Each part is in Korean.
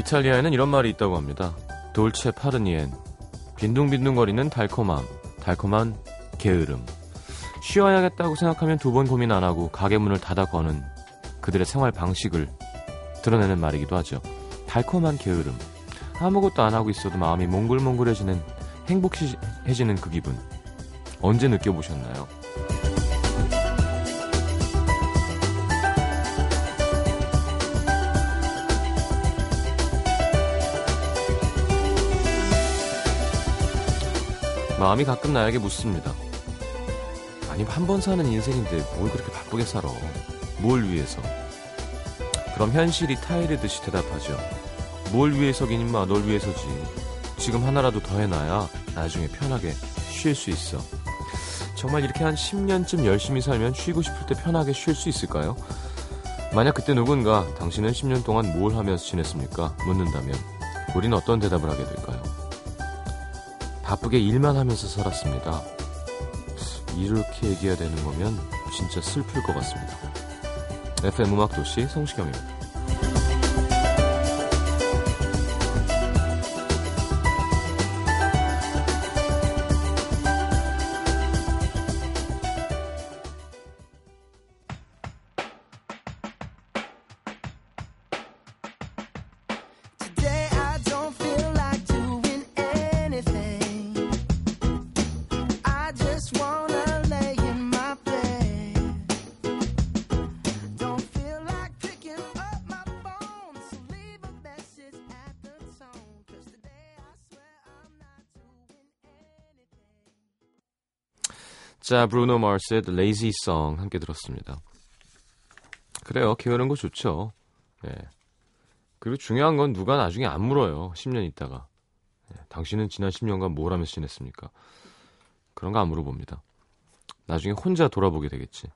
이탈리아에는 이런 말이 있다고 합니다. 돌체 파르니엔. 빈둥빈둥거리는 달콤함, 달콤한 게으름. 쉬어야겠다고 생각하면 두 번 고민 안 하고 가게 문을 닫아 거는 그들의 생활 방식을 드러내는 말이기도 하죠. 달콤한 게으름. 아무것도 안 하고 있어도 마음이 몽글몽글해지는 행복해지는 그 기분. 언제 느껴보셨나요? 마음이 가끔 나에게 묻습니다. 아니, 한 번 사는 인생인데 뭘 그렇게 바쁘게 살아? 뭘 위해서? 그럼 현실이 타이르듯이 대답하죠. 뭘 위해서긴 임마, 널 위해서지. 지금 하나라도 더 해놔야 나중에 편하게 쉴 수 있어. 정말 이렇게 한 10년쯤 열심히 살면 쉬고 싶을 때 편하게 쉴 수 있을까요? 만약 그때 누군가 당신은 10년 동안 뭘 하면서 지냈습니까? 묻는다면 우린 어떤 대답을 하게 될까요? 바쁘게 일만 하면서 살았습니다. 이렇게 얘기해야 되는 거면 진짜 슬플 것 같습니다. FM 음악도시 성시경입니다. 자, 브루노 마스의 Lazy Song 함께 들었습니다. 그래요. 게으른 거 좋죠. 예. 그리고 중요한 건 누가 나중에 안 물어요. 10년 있다가. 예, 당신은 지난 10년간 뭘 하면서 지냈습니까? 그런 거 안 물어봅니다. 나중에 혼자 돌아보게 되겠지.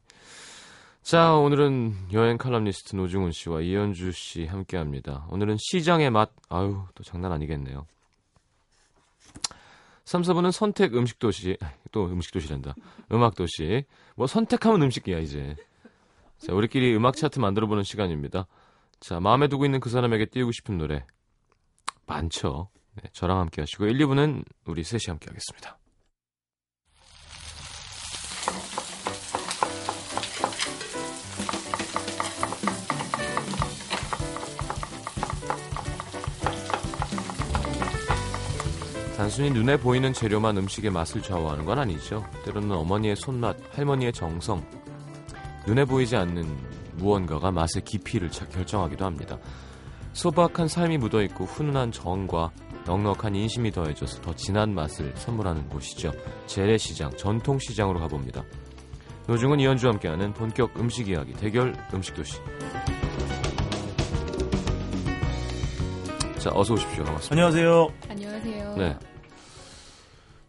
자, 오늘은 여행 칼럼니스트 노중훈 씨와 이현주 씨 함께 합니다. 오늘은 시장의 맛, 아유, 또 장난 아니겠네요. 3, 4분은 선택 음식 도시, 또 음식 도시란다. 음악 도시. 뭐 선택하면 음식이야, 이제. 자, 우리끼리 음악 차트 만들어 보는 시간입니다. 자, 마음에 두고 있는 그 사람에게 띄우고 싶은 노래. 많죠. 네, 저랑 함께 하시고, 1, 2부는 우리 셋이 함께 하겠습니다. 단순히 눈에 보이는 재료만 음식의 맛을 좌우하는 건 아니죠. 때로는 어머니의 손맛, 할머니의 정성, 눈에 보이지 않는 무언가가 맛의 깊이를 차- 결정하기도 합니다. 소박한 삶이 묻어있고 훈훈한 정과 넉넉한 인심이 더해져서 더 진한 맛을 선물하는 곳이죠. 재래시장, 전통시장으로 가봅니다. 노중은 이현주와 함께하는 본격 음식 이야기, 대결 음식도시. 자, 어서 오십시오. 반갑습니다. 안녕하세요. 안녕하세요. 네.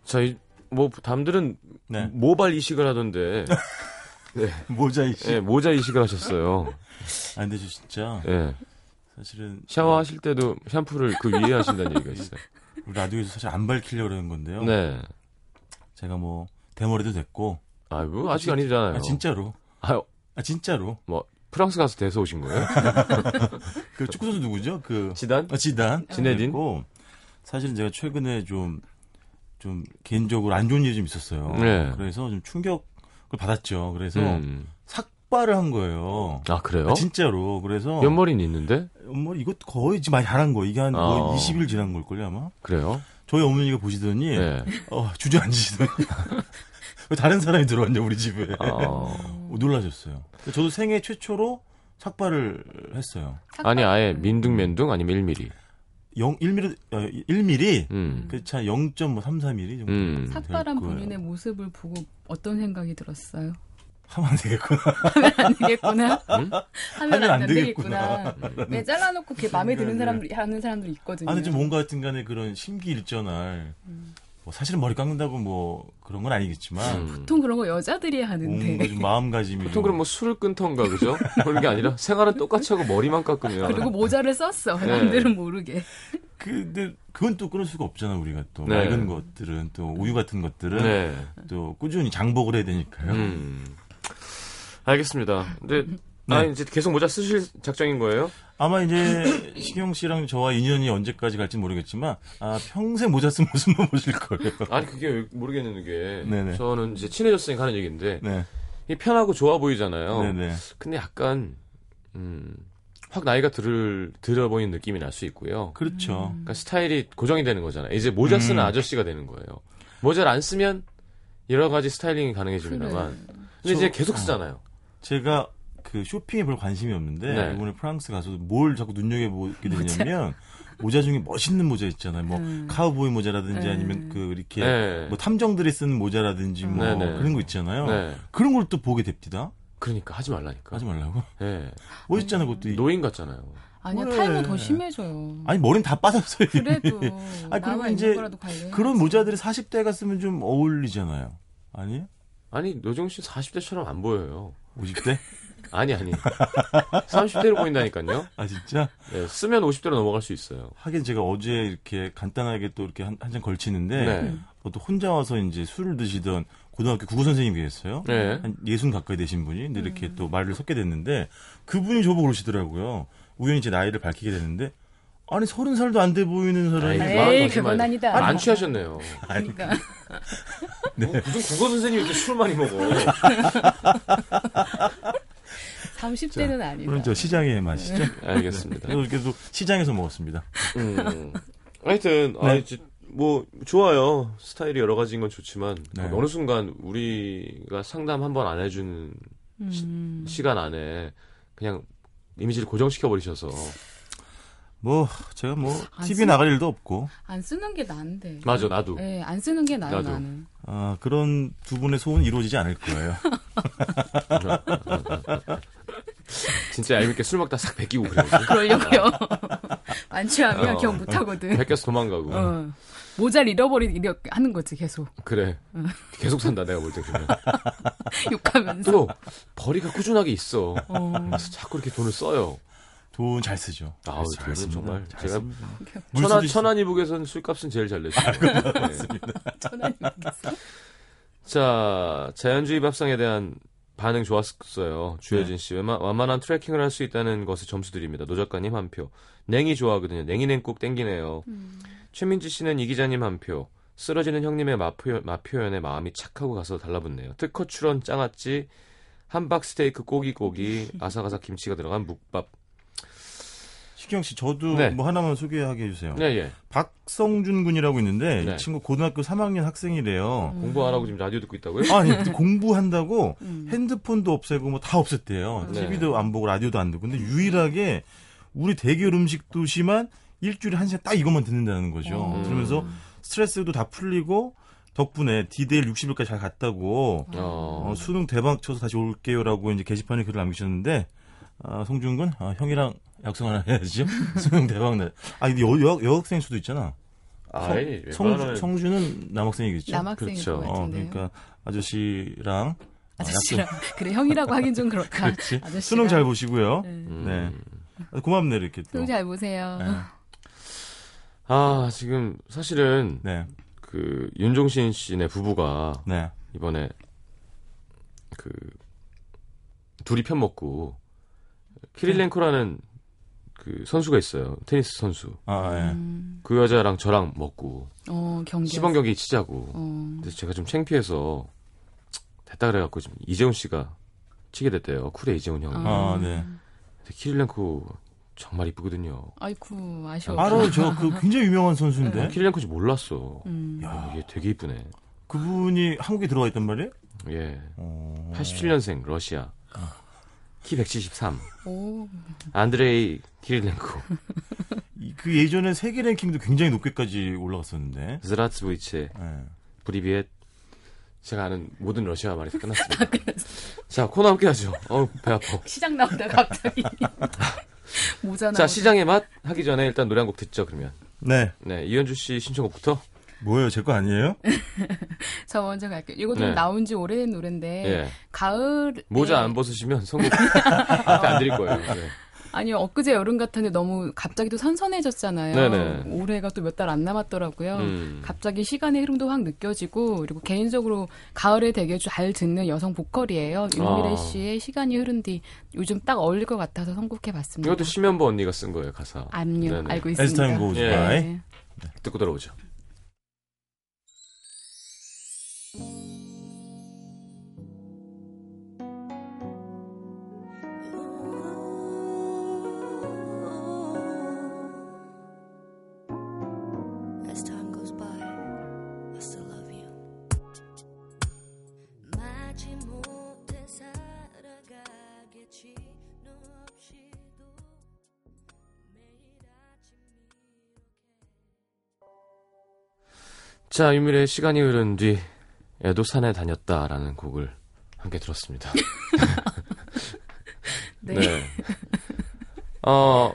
자, 이, 뭐, 남들은 네. 모발 이식을 하던데, 모자 이씨. 예, 모자 이식을 하셨어요. 아 근데 저 진짜 예. 사실은 샤워하실 때도 샴푸를 그 위에 하신다는 얘기가 있어요. 우리 라디오에서 사실 안 밝히려고 그러는 건데요. 네. 제가 뭐 대머리도 됐고. 아이고, 아직 아니잖아요. 아 진짜로. 아유, 아 진짜로. 뭐, 프랑스 가서 대서 오신 거예요? 그 축구 선수 누구죠? 그 지단? 아, 지단. 지네딘? 됐고, 사실은 제가 최근에 좀 좀 개인적으로 안 좋은 일이 좀 있었어요. 네. 그래서 좀 충격을 받았죠. 그래서 음. 삭발을 한 거예요. 아, 그래요? 아, 진짜로. 그래서 옆머리는 있는데? 뭐 이것 거의 지금 많이 잘한 거. 이게 한 어. 20일 지난 걸걸요 아마. 그래요? 저희 어머니가 보시더니 네. 어, 주저앉으시더니 왜 다른 사람이 들어왔냐 우리 집에 어. 어, 놀라셨어요. 저도 생애 최초로 삭발을 했어요. 아니, 아예 민둥맨둥 아니면 1mm. 0 1mm 어, 1mm 음. 그차 0.34mm 정도. 음. 삭발한. 본인의 모습을 보고 어떤 생각이 들었어요? 하면 안 되겠구나. 안 되겠구나. 음? 하면 하면 안, 안 되겠구나. 왜 잘라놓고 그게 마음에 드는 사람들이 하는 사람들 있거든요. 아니 좀 뭔가 하여튼간에 그런 심기일전할 뭐 사실은 머리 깎는다고 뭐 그런 건 아니겠지만 음. 보통 그런 거 여자들이 하는데. 좀 마음가짐이 보통 좀 그럼 뭐 술을 끊던가, 그죠? 그런 게 아니라 생활은 똑같이 하고 머리만 깎으면. 그리고 모자를 썼어. 네. 남들은 모르게. 근데 그건 또 끊을 수가 없잖아 우리가 또 네. 맑은 것들은 또 우유 같은 것들은 네. 또 꾸준히 장복을 해야 되니까요. 음. 알겠습니다. 근데 네. 아, 이제 계속 모자 쓰실 작정인 거예요? 아마 이제 시경 씨랑 저와 인연이 언제까지 갈지 모르겠지만 아, 평생 모자 쓴 모습만 보실 거예요. 아니, 그게 왜 모르겠는 게. 네네. 저는 이제 친해졌으니까 하는 얘기인데. 네. 이 편하고 좋아 보이잖아요. 네네. 근데 약간, 음, 확 나이가 들, 들어 보이는 느낌이 날 수 있고요. 그렇죠. 그러니까 스타일이 고정이 되는 거잖아요. 이제 모자 쓰는 음. 아저씨가 되는 거예요. 모자를 안 쓰면 여러 가지 스타일링이 가능해집니다만. 근데 이제 저- 계속 어. 쓰잖아요. 제가 그 쇼핑에 별 관심이 없는데 네. 이번에 프랑스 가서 뭘 자꾸 눈여겨보게 되냐면 모자 중에 멋있는 모자 있잖아요. 뭐 음. 카우보이 모자라든지 음. 아니면 그 이렇게 네. 뭐 탐정들이 쓰는 모자라든지 뭐 네 네. 그런 거 있잖아요. 네. 그런 걸 또 보게 됩니다. 그러니까 하지 말라니까. 하지 말라고. 예. 멋있잖아요, 그것도. 노인 같잖아요. 아니야 왜? 탈모 더 심해져요. 아니 머리는 다 빠졌어요. 그래도 아니, 그리고 이제. 그런 모자들이 40대가 쓰면 좀 어울리잖아요. 아니? 아니, 노정 씨 40대처럼 안 보여요. 50대? 아니, 아니. 30대로 보인다니까요. 아 진짜? 네, 쓰면 50대로 넘어갈 수 있어요. 하긴 제가 어제 이렇게 간단하게 또 이렇게 한잔 걸치는데 네. 어, 또 혼자 와서 이제 술을 드시던 고등학교 국어 선생님이 계셨어요. 네. 한 예순 가까이 되신 분이 근데 이렇게 또 말을 섞게 됐는데 그분이 저보고 그러시더라고요. 우연히 제 나이를 밝히게 됐는데 아니 서른 살도 안 돼 보이는 사람이 에이, 그건. 아니다. 안 취하셨네요. 그러니까 뭐, 무슨 국어 선생님이 이렇게 술 많이 먹어. 30대는 아니다. 그럼 저 시장의 맛이죠. 알겠습니다. 그래서 이렇게 또 시장에서 먹었습니다. 음. 하여튼, 아, 네. 이제 뭐, 좋아요. 스타일이 여러 가지인 건 좋지만, 네. 어느 순간 우리가 상담 한 번 안 해주는 음. 시간 안에 그냥 이미지를 고정시켜 버리셔서. 뭐 제가 뭐안 TV 쓰- 나갈 일도 없고 안 쓰는 게 나은데. 맞아, 나도. 네, 안 쓰는 게 나요 나도. 나는. 아, 그런 두 분의 소원 이루어지지 않을 거예요. 진짜 얄밉게 술 먹다 싹 베끼고 그래야지. 그러려고요. 만취하면 어. 기억 못 하거든. 베껴서 도망가고. 어. 모자를 잃어버리기 이렇게 하는 거지 계속 그래. 계속 산다, 내가 볼 때 그러면. 욕하면서. 또, 벌이가 꾸준하게 있어. 어. 그래서 자꾸 이렇게 돈을 써요. 돈 잘 쓰죠. 아우, 잘 돈은. 정말 잘 제가 씁니다. 천안, 물수도 천안 이북에서는 술값은 제일 잘 내죠. 네. 전화님 모르겠어. 자, 자연주의 밥상에 대한 반응 좋았어요. 주혜진 씨. 웬만, 완만한 트레킹을 할 수 있다는 것에 점수 드립니다. 노 작가님 한 표. 냉이 좋아하거든요. 냉이 냉국 땡기네요. 최민지 씨는 이 기자님 한 표. 쓰러지는 형님의 맛, 표현, 맛 표현에 마음이 착하고 가서 달라붙네요. 특허 출원 장아찌, 함박 스테이크 꼬기꼬기, 아삭아삭 김치가 들어간 묵밥. 식경 씨, 저도 네. 뭐 하나만 소개하게 해주세요. 네, 예. 박성준 군이라고 있는데 네. 이 친구 고등학교 3학년 학생이래요. 공부 안 하고 지금 라디오 듣고 있다고요? 아니 공부한다고 음. 핸드폰도 없애고 뭐 다 없앴대요. 네. TV도 안 보고 라디오도 안 듣고 근데 유일하게 우리 대결 음식 도시만 일주일에 한 시간 딱 이것만 듣는다는 거죠. 어. 그러면서 스트레스도 다 풀리고 덕분에 디데일 60일까지 잘 갔다고 어, 어, 수능 대박 쳐서 다시 올게요라고 이제 게시판에 글을 남기셨는데 아, 송준 군 아, 형이랑 약속 하나 해야죠. 수능 대박 날. 아 근데 여, 여, 여학생 수도 있잖아. 아이, 성, 웬만하면- 성준은 남학생이겠죠. 남학생일 그렇죠. 것 어, 같은데요. 그러니까 아저씨랑 아, 아저씨랑 그래 형이라고 하긴 좀 그렇다. 그렇지. 아저씨랑. 수능 잘 보시고요. 네. 음. 네. 아, 고맙네 이렇게 또. 수능 잘 보세요. 네. 아, 지금 사실은 네, 그 윤종신 씨네 부부가 네. 이번에 그 둘이 편 먹고 키릴렌코라는 그 선수가 있어요. 테니스 선수. 아, 예. 음, 그 여자랑 저랑 먹고 어 경기. 시범 경기 치자고. 어. 그래서 제가 좀 창피해서 됐다 그래갖고 지금 이재훈 씨가 치게 됐대요. 쿨의 이재훈 형이. 아, 네. 근데 키릴렌코 정말 이쁘거든요. 아이쿠 아쉬워. 알아요, 저그 굉장히 유명한 선수인데 키릴렌코인지 몰랐어. 음. 야. 얘 되게 이쁘네. 그분이 한국에 들어와 있단 말이에요? 예. 어... 87년생 러시아. 키 173. 오. 안드레이 키릴렌코. 그 예전에 세계 랭킹도 굉장히 높게까지 올라갔었는데. 스라츠보이체, 네. 브리비엣. 제가 아는 모든 러시아 말에서 끝났습니다. 자, 코너 함께 하죠. 어우, 배 아파. 시장 나온다, 갑자기. 모자 나 자, 시장의 맛 하기 전에 일단 노래 한 곡 듣죠, 그러면. 네. 네, 이현주 씨 신청곡부터 뭐예요? 제 거 아니에요? 저 먼저 갈게요. 이것도 네. 나온 지 오래된 노래인데 예. 가을 모자 안 벗으시면 선곡 안 드릴 거예요. 네. 아니 엊그제 여름 같은데 너무 갑자기 또 선선해졌잖아요. 네네. 올해가 또 몇 달 안 남았더라고요. 음. 갑자기 시간의 흐름도 확 느껴지고 그리고 개인적으로 가을에 되게 잘 듣는 여성 보컬이에요. 윤미래 아. 씨의 시간이 흐른 뒤 요즘 딱 어울릴 것 같아서 선곡해봤습니다. 이것도 심연보 언니가 쓴 거예요, 가사. 암요 네네. 알고 있습니다. 예. by. 네. 듣고 들어오죠. 자, 유미래의 시간이 흐른 뒤, 애도 산에 다녔다라는 곡을 함께 들었습니다. 네. 어,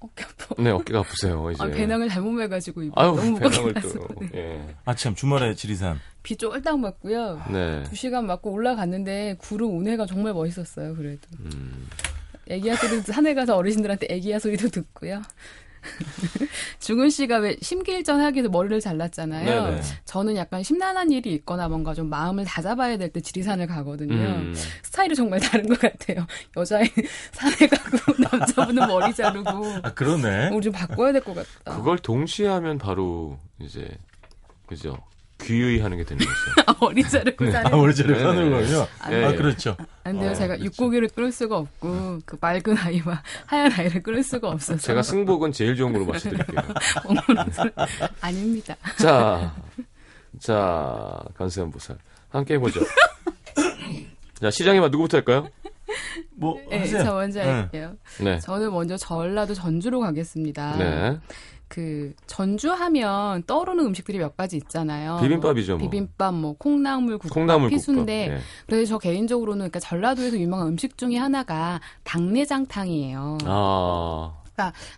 어깨 아파. 네, 어깨가 아프세요, 이제. 아, 배낭을 잘못 매가지고 이거 아유, 너무 배낭을 또. 예. 아, 참, 주말에 지리산. 비 쫄딱 맞고요. 네. 두 시간 맞고 올라갔는데 구름 운해가 정말 멋있었어요. 그래도 음, 애기야 소리도 산에 가서 어르신들한테 애기야 소리도 듣고요. 중은 씨가 왜 심기일전 하기 위해서 머리를 잘랐잖아요. 네네. 저는 약간 심란한 일이 있거나 뭔가 좀 마음을 다잡아야 될 때 지리산을 가거든요. 음. 스타일이 정말 다른 것 같아요. 여자애 산에 가고 남자분은 머리 자르고 아, 그러네. 우리 좀 바꿔야 될 것 같다. 그걸 동시에 하면 바로, 이제, 그죠. 귀의하는 게 되는 거죠. 아, 머리 자르고 아, 산에 머리 자르고. 하는 거군요. 예, 아, 예. 그렇죠. 안 돼요. 어, 제가 그렇죠. 육고기를 끓일 수가 없고 그 맑은 아이와 하얀 아이를 끓일 수가 없어서 제가 승복은 제일 좋은 걸로 마셔드릴게요. 아닙니다. 자, 자, 간세한 보살. 함께 해보죠. 자, 시장님아 누구부터 할까요? 뭐, 네, 하세요. 저 먼저 네. 할게요. 네. 저는 먼저 전라도 전주로 가겠습니다. 네. 그 전주하면 떠오르는 음식들이 몇 가지 있잖아요. 비빔밥이죠, 뭐 뭐. 비빔밥, 뭐 콩나물 국밥, 콩나물 국밥. 피순대. 예. 그래서 저 개인적으로는 그러니까 전라도에서 유명한 음식 중에 하나가 당내장탕이에요. 아,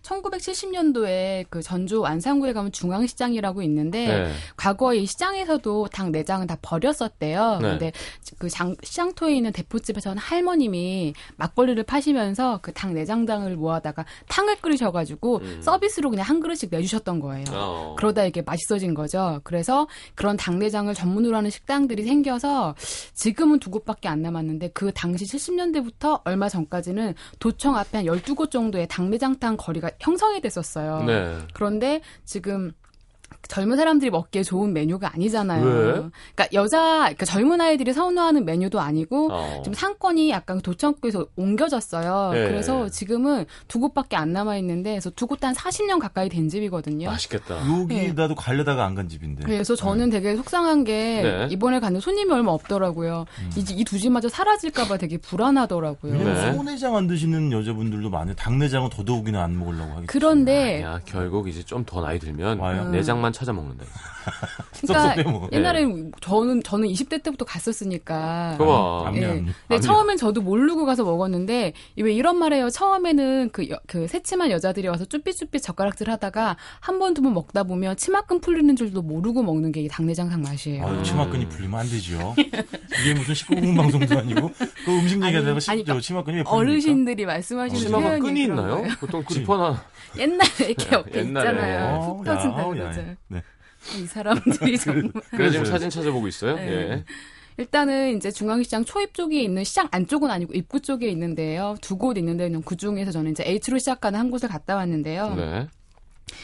1970년도에 그 전주 완산구에 가면 중앙시장이라고 있는데 네. 과거에 이 시장에서도 당 내장은 다 버렸었대요. 네. 근데 그 장, 시장터에 있는 대포집에서는 할머님이 막걸리를 파시면서 그 당 내장당을 모아다가 탕을 끓이셔가지고 음. 서비스로 그냥 한 그릇씩 내주셨던 거예요. 어. 그러다 이게 맛있어진 거죠. 그래서 그런 당 내장을 전문으로 하는 식당들이 생겨서 지금은 두 곳밖에 안 남았는데 그 당시 70년대부터 얼마 전까지는 도청 앞에 한 12곳 정도의 당 내장 탕 거리가 형성이 됐었어요. 네. 그런데 지금 젊은 사람들이 먹기에 좋은 메뉴가 아니잖아요. 왜? 그러니까 여자, 그러니까 젊은 아이들이 선호하는 메뉴도 아니고 어. 지금 상권이 약간 도청구에서 옮겨졌어요. 네. 그래서 지금은 두 곳밖에 안 남아 있는데 그래서 두곳한 40년 가까이 된 집이거든요. 맛있겠다. 여기 네. 나도 가려다가 안 간 집인데. 그래서 저는 되게 속상한 게 네. 이번에 갔는데 손님이 얼마 없더라고요. 이제 이두 집마저 사라질까 봐 되게 불안하더라고요. 왜냐면 네. 소내장 안 드시는 여자분들도 많아요. 당내장은 더더욱이나 안 먹으려고 하겠죠. 그런데 야, 결국 이제 좀 더 나이 들면 와요? 내장만 찾아 먹는다. 그러니까 섭섭해 먹어. 옛날에 저는 저는 20대 때부터 갔었으니까. 그거 예. 압류. 근데 처음엔 저도 모르고 가서 먹었는데 왜 이런 말해요. 처음에는 그, 여- 그 새침한 여자들이 와서 쭈삣쭈삣 젓가락질 하다가 한 번 두번 먹다 보면 치마끈 풀리는 줄도 모르고 먹는 게이 당내장상 맛이에요. 아유, 치마끈이 풀리면 안 되죠. 이게 무슨 19금 방송도 아니고 그 음식 얘기하다가 아니, 십- 저 치마끈이 왜 풀립니까? 어르신들이 말씀하시는 치마가 표현이 끈이 있나요? 거예요. 보통 지퍼나 옛날에 이렇게 옆에 옛날에. 있잖아요. 어, 푹 야, 터진다는 어, 야, 거죠. 네. 이 사람들이 정말. 그래 지금 사진 찾아보고 있어요. 네. 예. 일단은 이제 중앙시장 초입 쪽에 있는 시장 안쪽은 아니고 입구 쪽에 있는데요. 두 곳 있는데 그 중에서 저는 이제 H로 시작하는 한 곳을 갔다 왔는데요. 네.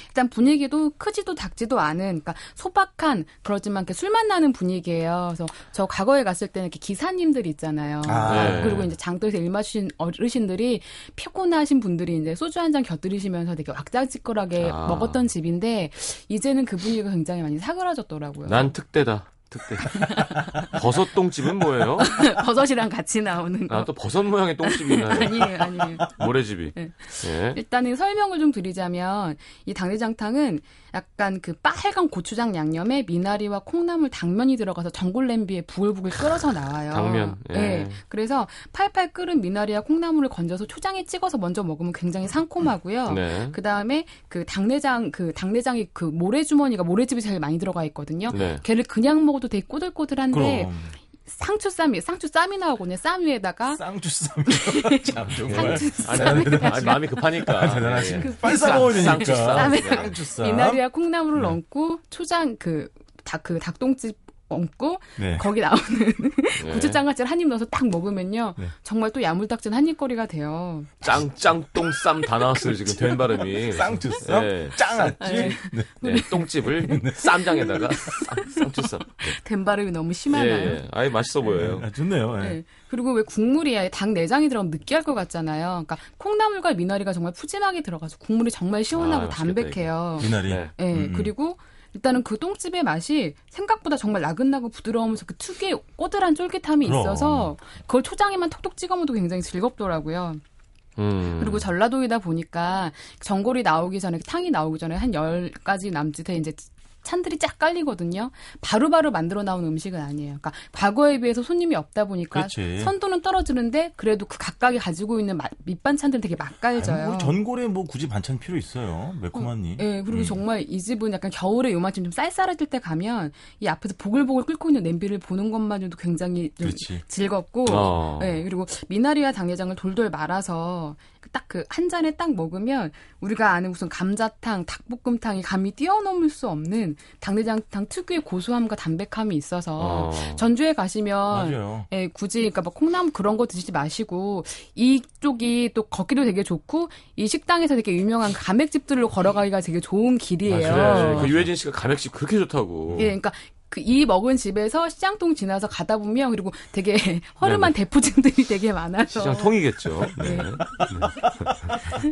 일단 분위기도 크지도 작지도 않은, 그러니까 소박한 그렇지만 이렇게 술맛 나는 분위기예요. 그래서 저 과거에 갔을 때는 이렇게 기사님들 있잖아요. 아, 네. 그리고 이제 장터에서 일 마신 어르신들이 피곤하신 분들이 이제 소주 한 잔 곁들이시면서 되게 왁자지껄하게 아. 먹었던 집인데 이제는 그 분위기가 굉장히 많이 사그라졌더라고요. 난 특대다. 특대. 버섯 똥집은 뭐예요? 버섯이랑 같이 나오는 거. 아, 또 버섯 모양의 똥집이 있나요? 아니에요, 아니에요. 모래집이. 네. 예. 일단은 설명을 좀 드리자면 이 당내장탕은 약간 그 빨간 고추장 양념에 미나리와 콩나물 당면이 들어가서 전골 냄비에 부글부글 끓어서 나와요. 당면, 예. 네. 그래서 팔팔 끓은 미나리와 콩나물을 건져서 초장에 찍어서 먼저 먹으면 굉장히 상콤하고요. 네. 그 다음에 그 당내장 그 당내장이 그 모래 주머니가 모래집이 제일 많이 들어가 있거든요. 네. 걔를 그냥 먹어 도 되게 꼬들꼬들한데 그럼 상추 쌈이 상추 쌈이 나오거든요. 쌈 위에다가 쌍주쌈. 참 정말. 상추 아니, 아니, 아니, 마음이 급하니까. 대단하시네. 예. 빨리 싸 먹어야 되니까. 쌍추 쌈. 쌈에 예. 쌍주쌈. 미나리와 콩나물을 얹고 초장 그 닭 그 닭똥집 얹고 네. 거기 나오는 예. 고추장아찌를 한 입 넣어서 딱 먹으면요 네. 정말 또 야물딱진 한입거리가 돼요. 짱 짱똥쌈 다 나왔어요, 지금 된 발음이. 쌍주쌈. 예. 짱아찌. 네. 네, 똥집을 쌈장에다가 쌍- 쌍추쌈. 된 발음이 너무 예, 심하나요? 예. 아예 맛있어 보여요. 아, 좋네요. 예. 네. 그리고 왜 국물이 닭 내장이 들어가면 느끼할 것 같잖아요. 그러니까 콩나물과 미나리가 정말 푸짐하게 들어가서 국물이 정말 시원하고 아, 맛있겠다, 담백해요. 미나리. 네. 예, 음, 음. 그리고 일단은 그 똥집의 맛이 생각보다 정말 나긋나긋 부드러우면서 그 특유의 꼬들한 쫄깃함이 그럼. 있어서 그걸 초장에만 톡톡 찍어 먹어도 굉장히 즐겁더라고요. 음. 그리고 전라도이다 보니까 전골이 나오기 전에 탕이 나오기 전에 한 10가지 남짓에 이제 찬들이 쫙 깔리거든요. 바로 바로 만들어 나온 음식은 아니에요. 그러니까 과거에 비해서 손님이 없다 보니까 그렇지. 선도는 떨어지는데 그래도 그 각각이 가지고 있는 맛- 밑반찬들은 되게 아니, 맛깔져요. 뭐 전골에 뭐 굳이 반찬 필요 있어요. 매콤하니. 예, 그리고 음. 정말 이 집은 약간 겨울에 요만큼 좀 쌀쌀해질 때 가면 이 앞에서 보글보글 끓고 있는 냄비를 보는 것만으로도 굉장히. 즐겁고, 어. 예, 그리고 미나리와 당내장을 돌돌 말아서 딱 그 한 잔에 딱 먹으면 우리가 아는 무슨 감자탕, 닭볶음탕이 감히 뛰어넘을 수 없는 당내장탕 특유의 고소함과 담백함이 있어서 어. 전주에 가시면 맞아요. 예, 굳이 그러니까 뭐 콩나물 그런 거 드시지 마시고 이쪽이 또 걷기도 되게 좋고 이 식당에서 되게 유명한 가맥집들로 걸어가기가 되게 좋은 길이에요. 그래. 그 유해진 씨가 가맥집 그렇게 좋다고. 예, 그러니까 그 이 먹은 집에서 시장통 지나서 가다 보면 그리고 되게 허름한 대포집들이 되게 많아서 시장 통이겠죠. 네. 네.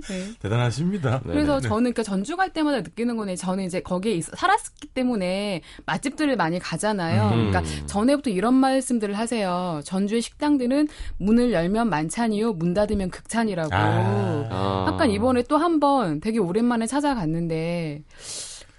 네. 대단하십니다. 네. 그래서 네. 저는 그러니까 전주 갈 때마다 느끼는 거는 저는 이제 거기에 있- 살았기 때문에 맛집들을 많이 가잖아요. 음. 그러니까 전에부터 이런 말씀들을 하세요. 전주의 식당들은 문을 열면 만찬이요, 문 닫으면 극찬이라고. 아. 아. 약간 이번에 또 한 번 되게 오랜만에 찾아갔는데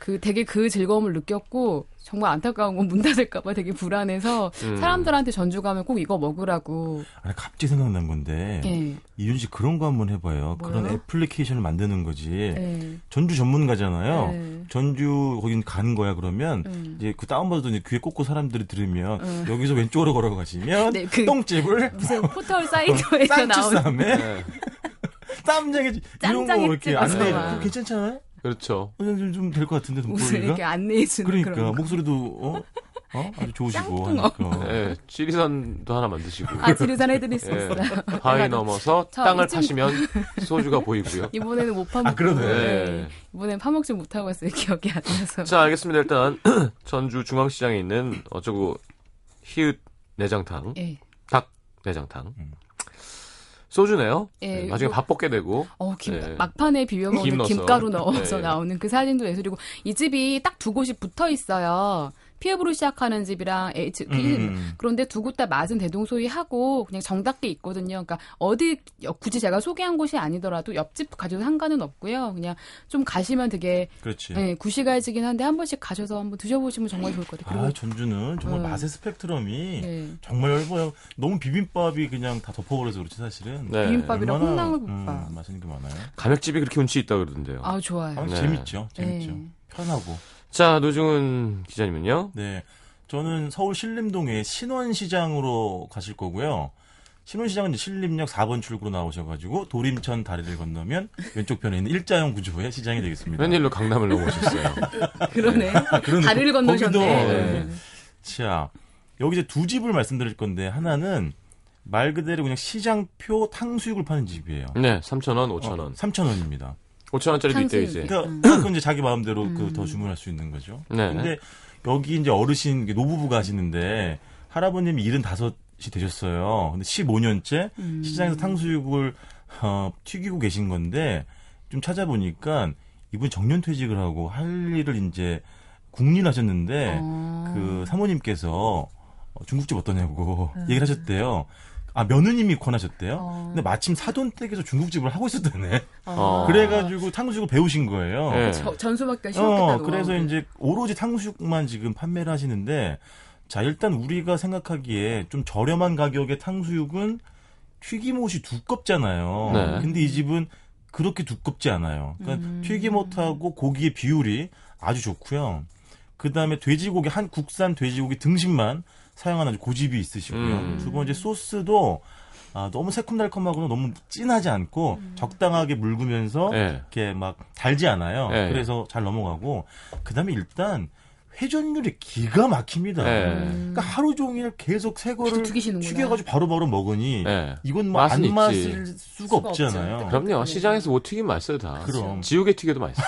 그 되게 그 즐거움을 느꼈고 정말 안타까운 건 문 닫을까봐 되게 불안해서 음. 사람들한테 전주 가면 꼭 이거 먹으라고. 아니, 갑자기 생각난 건데 예. 이윤 씨 그런 거 한번 해봐요. 그런 뭐요? 애플리케이션을 만드는 거지. 예. 전주 전문가잖아요. 네. 전주 거긴 가는 거야 그러면 음. 이제 그 다운받아도 이제 귀에 꽂고 사람들이 들으면 음. 여기서 왼쪽으로 걸어가시면 네, 그- 똥집을 무슨 포털 사이트에서 나온 쌍추쌈에 네. 쌈장에 이런 거 이렇게 안내 막. 괜찮잖아요? 그렇죠. 좀 될 것 같은데 무슨 목소리가 이렇게 안내해주는 그러니까 그런 거. 목소리도 어? 어? 아주 좋으시고. 하니까 예, 지리산도 하나 만드시고. 아, 지리산 해드릴 수 예. 있어요. 바위 넘어서 저 땅을 이쯤- 파시면 소주가 보이고요. 이번에는 못 파먹고. 아, 그러네. 네. 이번엔 파먹지 못하고 있어요. 기억이 안 나서. 자, 알겠습니다. 일단 전주 중앙시장에 있는 어쩌고 히읗 내장탕, 예. 닭 내장탕. 음. 소주네요. 예, 네, 나중에 밥 먹게 되고. 어, 김, 네. 막판에 비벼 먹는 김. 김가루 넣어서 네. 나오는 그 사진도 예술이고, 이 집이 딱 두 곳이 붙어 있어요. 피읍으로 시작하는 집이랑 H, 음, 음. 그런데 두 곳다 맛은 대동소이하고 그냥 정답게 있거든요. 그러니까 어디 굳이 제가 소개한 곳이 아니더라도 옆집 가져도 상관은 없고요. 그냥 좀 가시면 되게 그렇지. 예, 구시가지긴 한데 한 번씩 가셔서 한번 드셔보시면 정말 좋을 것 같아요. 아 전주는 정말 음. 맛의 스펙트럼이 네. 정말 넓어요. 너무 비빔밥이 그냥 다 덮어버려서 그렇지 사실은. 네. 비빔밥이랑 얼마나, 콩나물국밥. 음, 맛있는 게 많아요. 가맥집이 그렇게 운치 있다 그러던데요. 아 좋아요. 아, 네. 재밌죠. 재밌죠. 네. 편하고. 자, 노중훈 기자님은요? 네. 저는 서울 신림동의 신원시장으로 가실 거고요. 신원시장은 이제 신림역 4번 출구로 나오셔가지고 도림천 다리를 건너면 왼쪽 편에 있는 일자형 구조의 시장이 되겠습니다. 웬일로 강남을 넘어오셨어요? 그러네. 그러네. 다리를 건너셨네. 거기도, 네. 자, 여기 이제 두 집을 말씀드릴 건데 하나는 말 그대로 그냥 시장표 탕수육을 파는 집이에요. 네, 3,000원, 5,000원. 3,000원입니다. 5,000원짜리도 있대요, 이제. 탕수육이. 그러니까 음. 그건 이제 자기 마음대로 그더 주문할 수 있는 거죠. 네. 근데 여기 이제 어르신 노부부가 하시는데 할아버님이 75이 되셨어요. 근데 15년째 음. 시장에서 탕수육을 어, 튀기고 계신 건데 좀 찾아보니까 이분 정년 퇴직을 하고 할 일을 이제 국리하셨는데 어. 그 사모님께서 어, 중국집 어떠냐고 얘기를 하셨대요. 아 며느님이 권하셨대요. 어. 근데 마침 사돈댁에서 중국집을 하고 있었다네. 어. 그래가지고 탕수육을 배우신 거예요. 네. 저- 전수밖에 쉬웠겠다. 어. 그래서 이제 오로지 탕수육만 지금 판매를 하시는데 자 일단 우리가 생각하기에 좀 저렴한 가격의 탕수육은 튀김옷이 두껍잖아요. 네. 근데 이 집은 그렇게 두껍지 않아요. 그러니까 음. 튀김옷하고 고기의 비율이 아주 좋고요. 그 다음에 돼지고기 한 국산 돼지고기 등심만 사용하는 고집이 있으시고요. 음. 두 번째 소스도 아, 너무 새콤달콤하고 너무 진하지 않고 적당하게 묽으면서 예. 이렇게 막 달지 않아요. 네. 그래서 잘 넘어가고 그다음에 일단 회전율이 기가 막힙니다. 네. 그러니까 하루 종일 계속 새 거를. 튀겨가지고 바로바로 먹으니 네. 이건 뭐 안. 마실 수가, 수가 없잖아요. 없죠. 그럼요. 시장에서 뭐 튀김 맛있어요 다. 그럼. 지우개 튀겨도 맛있어.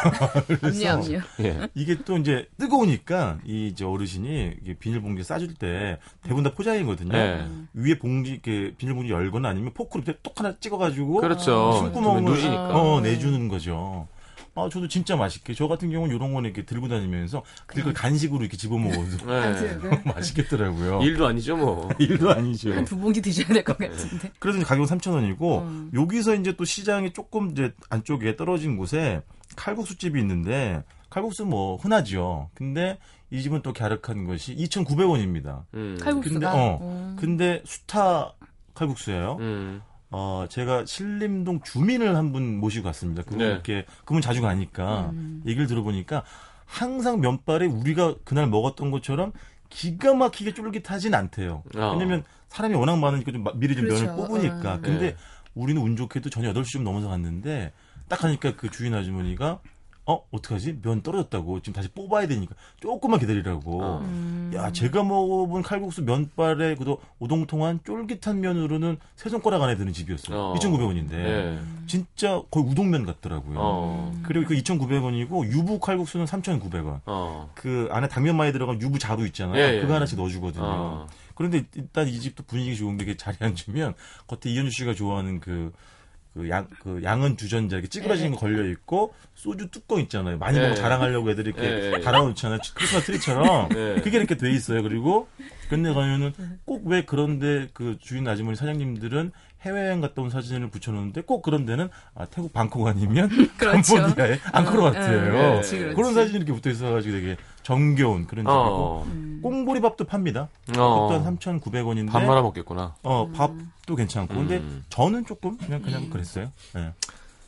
압류 압류. 예. 이게 또 이제 뜨거우니까 이 이제 어르신이 비닐봉지 싸줄 때 대부분 다 포장이거든요. 예. 위에 봉지 이렇게 비닐봉지 열거나 아니면 포크로 이렇게 똑 하나 찍어가지고 그렇죠. 숨구멍을 누지니까. 어, 내주는 거죠. 아, 저도 진짜 맛있게. 저 같은 경우는 이런 거는 이렇게 들고 다니면서 그걸 간식으로 이렇게 집어 먹어도 네. 맛있겠더라고요. 일도 아니죠 뭐. 일도 아니죠. 한 두 봉지 드셔야 될 것 같은데. 그래서 이제 가격은 3,000원이고 음. 여기서 이제 또 시장이 조금 이제 안쪽에 떨어진 곳에 칼국수 집이 있는데 칼국수 뭐 흔하죠. 근데 이 집은 또 갸륵한 것이 2,900원입니다. 음. 칼국수가. 근데, 어, 음. 근데 수타 칼국수예요. 음. 어, 제가 신림동 주민을 한 분 모시고 갔습니다. 그분 네. 이렇게 그분 자주 가니까 음. 얘기를 들어보니까 항상 면발에 우리가 그날 먹었던 것처럼 기가 막히게 쫄깃하진 않대요. 어. 왜냐면 사람이 워낙 많으니까 좀 마- 미리 좀 그렇죠. 면을 뽑으니까. 어. 근데 네. 우리는 운 좋게도 저녁 8시 좀 넘어서 갔는데 딱 하니까 그 주인 아주머니가 어, 어떡하지? 면 떨어졌다고. 지금 다시 뽑아야 되니까 조금만 기다리라고. 어. 음. 야, 제가 먹어본 칼국수 면발에 그도 오동통한 쫄깃한 면으로는 세 손가락 안에 드는 집이었어요. 어. 2,900원인데. 예. 진짜 거의 우동면 같더라고요. 어. 그리고 그 2,900원이고 유부 칼국수는 3,900원. 어. 그 안에 당면 많이 들어간 유부 자루 있잖아요. 예, 예. 그거 하나씩 넣어주거든요. 어. 그런데 일단 이 집도 분위기 좋은 게 자리 앉으면 겉에 이현주 씨가 좋아하는 그, 그 양, 그 양은 주전자 이렇게 찌그러지는 거 걸려 있고 소주 뚜껑 있잖아요. 많이 예. 먹고 자랑하려고 애들이 이렇게 예, 예. 달아놓잖아요. 크리스마스 트리처럼. 예. 그게 이렇게 돼 있어요. 그리고 근데 가면은 꼭 왜 그런데 그 주인 아주머니 사장님들은 해외여행 갔다 온 사진을 붙여놓는데 꼭 그런 데는 아, 태국 방콕 아니면 그렇죠. 캄보디아에 앙코르 그렇지. 그런 사진이 이렇게 붙어 있어가지고 되게 정겨운 그런 집이고 어. 꽁보리밥도 팝니다. 어. 그것도 한 3,900원인데 밥 말아 먹겠구나. 어 밥도 괜찮고 근데 음. 저는 조금 그냥 그냥 그랬어요. 예.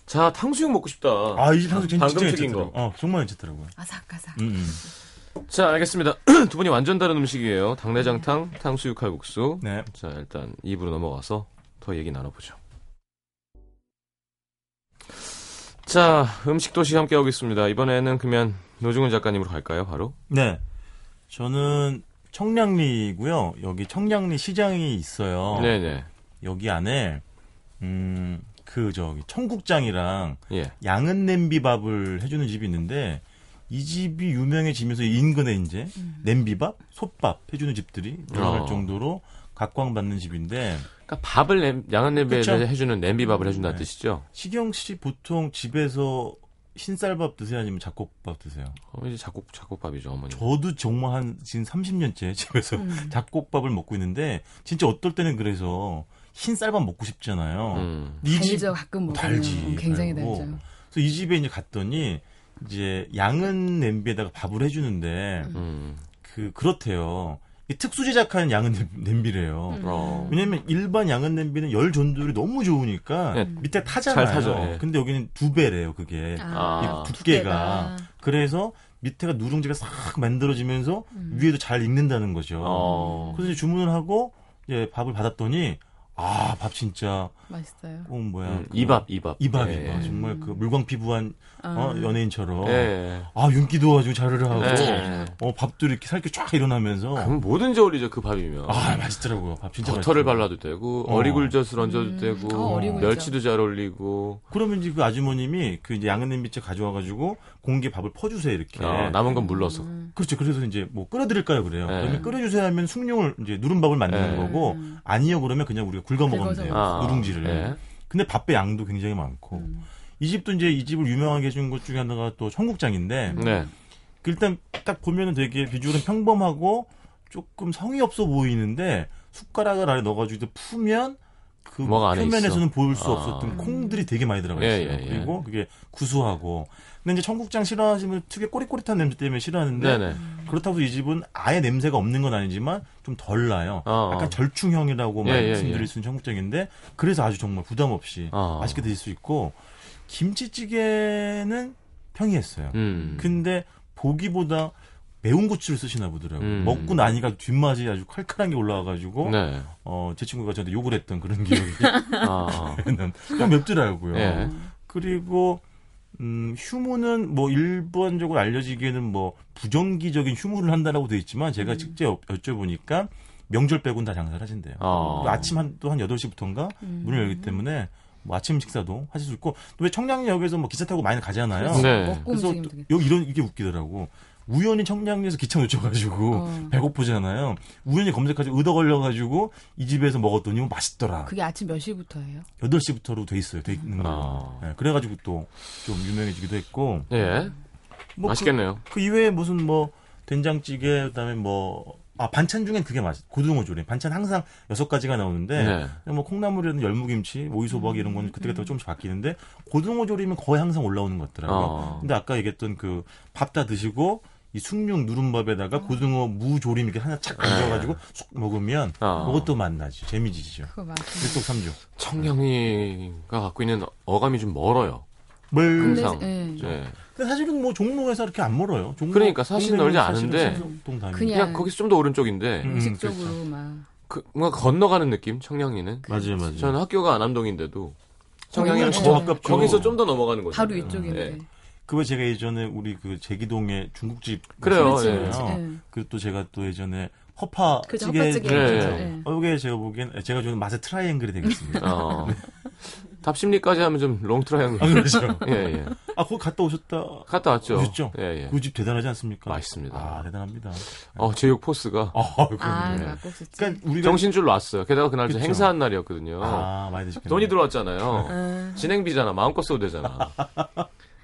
자, 탕수육 먹고 싶다. 아이 집 향수 진짜 방금 튀긴. 거. 어 정말 괜찮더라고요. 아삭아삭. 음, 음. 자, 알겠습니다. 두 분이 완전 다른 음식이에요. 당내장탕, 탕수육 칼국수. 네. 자, 일단 입으로 넘어가서 더 얘기 나눠보죠. 자, 음식 도시 함께 하고 있습니다. 이번에는 그러면 노중훈 작가님으로 갈까요, 바로? 네. 저는 청량리고요. 여기 청량리 시장이 있어요. 네네. 여기 안에 음, 그 저기 청국장이랑 예. 양은 냄비밥을 해주는 집이 있는데 이 집이 유명해지면서 인근에 이제 냄비밥, 솥밥 해주는 집들이 늘어날 어. 정도로 각광받는 집인데 그러니까 밥을 냄, 양은 냄비에서 그쵸? 해주는 냄비밥을 해준다는 네. 뜻이죠? 시경 씨 보통 집에서 흰쌀밥 드세요 아니면 잡곡밥 드세요? 어, 이제 작곡, 작곡밥이죠, 어머니. 저도 정말 한 지금 30년째 집에서 음. 잡곡밥을 먹고 있는데 진짜 어떨 때는 그래서 흰쌀밥 먹고 싶잖아요. 음. 이 집- 달죠 가끔 먹으면 달지. 굉장히 달고. 달죠. 그래서 이 집에 이제 갔더니 이제 양은 냄비에다가 밥을 해주는데 음. 그 그렇대요. 이 특수 제작한 양은 냄- 냄비래요. 음. 어. 왜냐면 일반 양은 냄비는 열 전도율이 너무 좋으니까 네. 밑에 타잖아요. 잘 타죠, 예. 근데 여기는 두 배래요, 그게. 아. 이 두께가. 그래서 밑에가 누룽지가 싹 만들어지면서 음. 위에도 잘 익는다는 거죠. 어. 그래서 주문을 하고 이제 밥을 받았더니 아, 밥 진짜 맛있어요. 어 뭐야? 음, 그 이밥, 이밥. 이밥 예. 이밥 정말 그 물광 피부한 어, 연예인처럼 예. 아 윤기도 아주 자르르 하고 예. 어 밥도 이렇게 살게 쫙 일어나면서 그럼 뭐든지 어울리죠, 그 밥이면. 아 맛있더라고요 밥 진짜 버터를. 발라도 되고 어. 어리굴젓을 얹어도 음. 되고 어. 멸치도 잘 어울리고 그러면 이제 그 아주머님이 그 이제 양은 냄비째 가져와가지고 공기에 밥을 퍼주세요 이렇게 어, 남은 건 물러서 그렇죠 그래서 이제 뭐 끓여드릴까요 그래요 네. 그러면 끓여주세요 하면 숭늉을 이제 누른밥을 만드는 네. 거고 아니요 그러면 그냥 우리가 굵어 먹으면 긁어서 돼요 아, 누룽지를 예. 근데 밥배 양도 굉장히 많고 음. 이 집도 이제 이 집을 유명하게 해준 것 중에 하나가 또 청국장인데 네. 그 일단 딱 보면은 되게 비주얼은 평범하고 조금 성의 없어 보이는데 숟가락을 안에 넣어가지고 풀면 그 표면에서는 있어. 보일 수 아. 없었던 콩들이 되게 많이 들어가 예, 있어요. 예, 예. 그리고 그게 구수하고. 근데 이제 청국장 싫어하시면 특유의 꼬릿꼬릿한 냄새 때문에 싫어하는데 네네. 그렇다고 이 집은 아예 냄새가 없는 건 아니지만 좀 덜 나요. 어, 어. 약간 절충형이라고 예, 예, 말씀드릴 예. 수 있는 청국장인데 그래서 아주 정말 부담 없이 어. 맛있게 드실 수 있고 김치찌개는 평이했어요. 음. 근데 보기보다 매운 고추를 쓰시나 보더라고요. 음. 먹고 나니까 뒷맛이 아주 칼칼한 게 올라와가지고 네. 어, 제 친구가 저한테 욕을 했던 그런 기억이 아. 좀 맵더라고요. 예. 그리고 음, 휴무는 뭐 일반적으로 알려지기에는 뭐 부정기적인 휴무를 한다라고 돼 있지만 음. 제가 직접 여- 여쭤보니까 명절 빼고는 다 장사를 하신대요. 어. 그리고 아침 한 또 한 8시부터인가 문을 열기 때문에 뭐 아침 식사도 하실 수 있고 또 왜 청량역에서 뭐 기차 타고 많이 가잖아요. 네. 먹고 그래서. 여기 이런 이게 웃기더라고. 우연히 청량리에서 기차 놓쳐가지고 어. 배고프잖아요. 우연히 검색하지고 의도 걸려가지고 이 집에서 먹었더니 뭐 맛있더라. 그게 아침 몇 시부터예요? 8시부터로 돼 있어요. 돼 있는 거. 아. 네, 그래가지고 또 좀 유명해지기도 했고. 예. 뭐 맛있겠네요. 그, 그 이외에 무슨 뭐 된장찌개 그다음에 뭐 아, 반찬 중엔 그게 맛, 고등어 조림. 반찬 항상 여섯 가지가 나오는데, 네. 뭐 콩나물이라든 열무김치, 오이소박 이런 건 그때 그때 조금씩 바뀌는데, 고등어 조림은 거의 항상 올라오는 것 같더라고요. 어. 근데 아까 얘기했던 그 밥 다 드시고, 이 숭늉 누른밥에다가 고등어 무 조림 이렇게 하나 착 얹어가지고 쑥 먹으면, 어. 그것도 맛나지. 재미지죠. 그거 맞 일독삼주. 청량리가 갖고 있는 어감이 좀 멀어요. 뭘. 근데 항상. 예. 예. 근데 사실은 뭐 종로에서 이렇게 안 멀어요. 종로, 그러니까 멀지 사실은 않은데. 그냥- 그냥 거기서 좀 더 오른쪽인데 음, 공식적으로 막그 뭔가 건너가는 느낌 청량리는. 맞아요, 맞아요. 저는 학교가 안암동인데도 청량리는 진짜 거, 가깝죠. 거기서 좀 더 넘어가는 거죠. 바로 이쪽인데. 그왜 제가 예전에 우리 그 제기동에 중국집 그래요, 예. 그렇지. 어. 예. 그리고 또 제가 또 예전에 허파 그죠, 찌개. 네. 네. 예. 어, 이게 제가 보기엔 제가 주는 맛의 트라이앵글이 되겠습니다. 어. 답십리까지 하면 좀 long 트라이앵글. 아, 그렇죠. 예, 예. 아, 거기 갔다 오셨다. 갔다 왔죠. 오셨죠? 예, 예. 그 집 대단하지 않습니까? 맛있습니다. 아, 대단합니다. 어, 제육 force가 아, 그럼요. 아, 네. 그러니까 우리가 정신줄 놨어요. 게다가 그날 저 그쵸. 행사한 날이었거든요. 아, 많이 드셨겠네요. 돈이 들어왔잖아요. 아, 진행비잖아. 마음껏 써도 되잖아.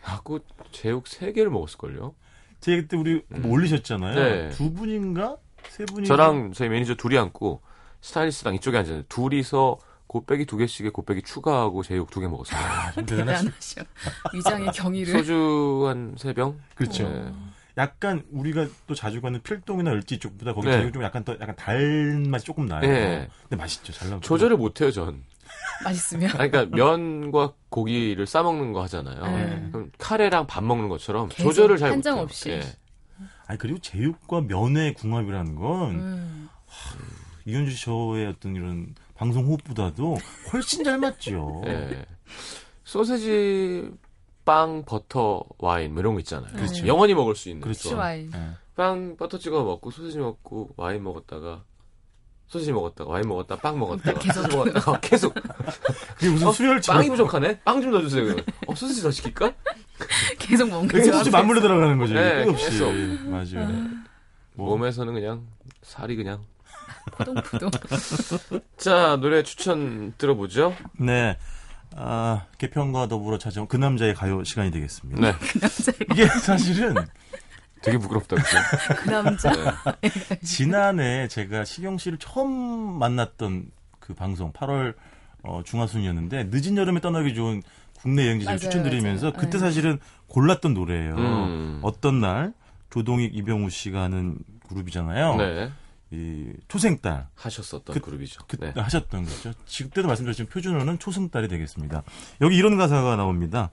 하고 제육 세 개를 먹었을걸요. 제가 그때 우리 뭐 올리셨잖아요. 네. 두 분인가? 세 분이 저랑 저희 매니저 둘이 앉고 스타일리스트랑 이쪽에 앉았는데 둘이서 곱빼기 두 개씩에 곱빼기 추가하고 제육 두 개 먹었어요. 아, 좀 대단하시 대단하셔. 위장의 경의를. 소주 한 세 병? 그렇죠. 네. 약간 우리가 또 자주 가는 필동이나 을지 쪽보다 거기 네. 제육 좀 약간 더 약간 달 맛이 조금 나요. 네. 근데 맛있죠. 잘 나오고. 조절을 못 해요, 전. 맛있으면. 아니, 그러니까 면과 고기를 싸 먹는 거 하잖아요. 네. 그럼 카레랑 밥 먹는 것처럼 조절을 잘 한정 못해요. 없이. 예. 아니 그리고 제육과 면의 궁합이라는 건 음. 이현주 쇼의 어떤 이런 방송 호흡보다도 훨씬 잘 맞죠. 예. 소세지, 빵, 버터, 와인 뭐 이런 거 있잖아요. 그렇죠. 영원히 먹을 수 있는. 그렇죠. 와인. 예. 빵 버터 찍어 먹고 소시지 먹고 와인 먹었다가 소시지 먹었다가 와인 먹었다 빵 먹었다가 계속. 소시지 먹었다가 어, 계속 그게 무슨 어, 수혈처럼 빵이 부족하네 빵 좀 더 주세요 그러면. 어 소시지 더 시킬까 계속 먹는 거죠. 소주 맞물려 들어가는 거죠. 네, 끝없이. 계속. 맞아요. 뭐, 몸에서는 그냥 살이 그냥 포동포동. 자 노래 추천 들어보죠 네. 아, 개편과 더불어 찾아온 그 남자의 가요 시간이 되겠습니다. 네 이게 사실은 되게 부끄럽다 그죠 그 남자. 지난해 제가 시경 씨를 처음 만났던 그 방송 8월 어, 중하순이었는데 늦은 여름에 떠나기 좋은 국내 여행지를 추천드리면서 맞아요. 그때 네. 사실은 골랐던 노래예요. 음. 어떤 날 조동익 이병우 씨가 하는 그룹이잖아요. 네 이 초생딸 하셨었던 그- 그룹이죠 그 네. 하셨던 거죠. 지금 때도 말씀드렸지만 표준어는 초승달이 되겠습니다. 여기 이런 가사가 나옵니다.